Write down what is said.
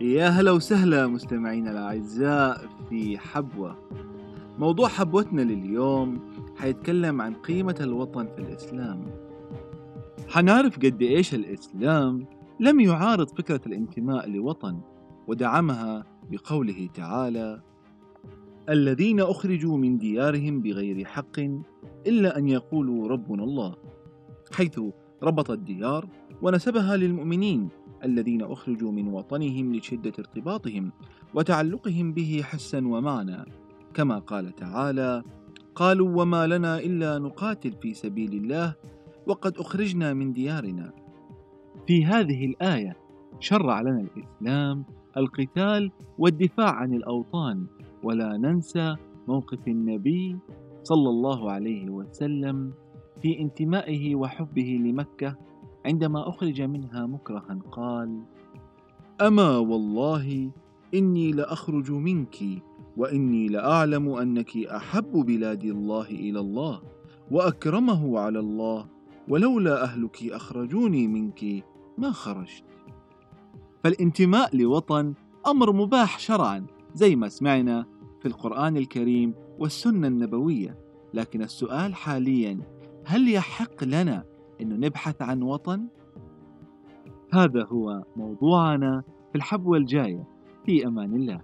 يا هلا وسهلا مستمعينا الأعزاء في حبوة. موضوع حبوتنا لليوم حيتكلم عن قيمة الوطن في الإسلام. حنعرف قد إيش الإسلام لم يعارض فكرة الانتماء لوطن ودعمها بقوله تعالى الذين أخرجوا من ديارهم بغير حق إلا أن يقولوا ربنا الله حيث ربط الديار ونسبها للمؤمنين الذين أخرجوا من وطنهم لشدة ارتباطهم وتعلقهم به حسا ومعنى كما قال تعالى قالوا وما لنا إلا نقاتل في سبيل الله وقد أخرجنا من ديارنا. في هذه الآية شرع لنا الإسلام القتال والدفاع عن الأوطان ولا ننسى موقف النبي صلى الله عليه وسلم في انتمائه وحبه لمكة عندما أخرج منها مكرها قال أما والله إني لأخرج منك وإني لأعلم أنك أحب بلاد الله إلى الله وأكرمه على الله ولولا أهلك أخرجوني منك ما خرجت. فالانتماء لوطن أمر مباح شرعا زي ما سمعنا في القرآن الكريم والسنة النبوية. لكن السؤال حاليا هل يحق لنا أنه نبحث عن وطن؟ هذا هو موضوعنا في الحبوة الجاية في أمان الله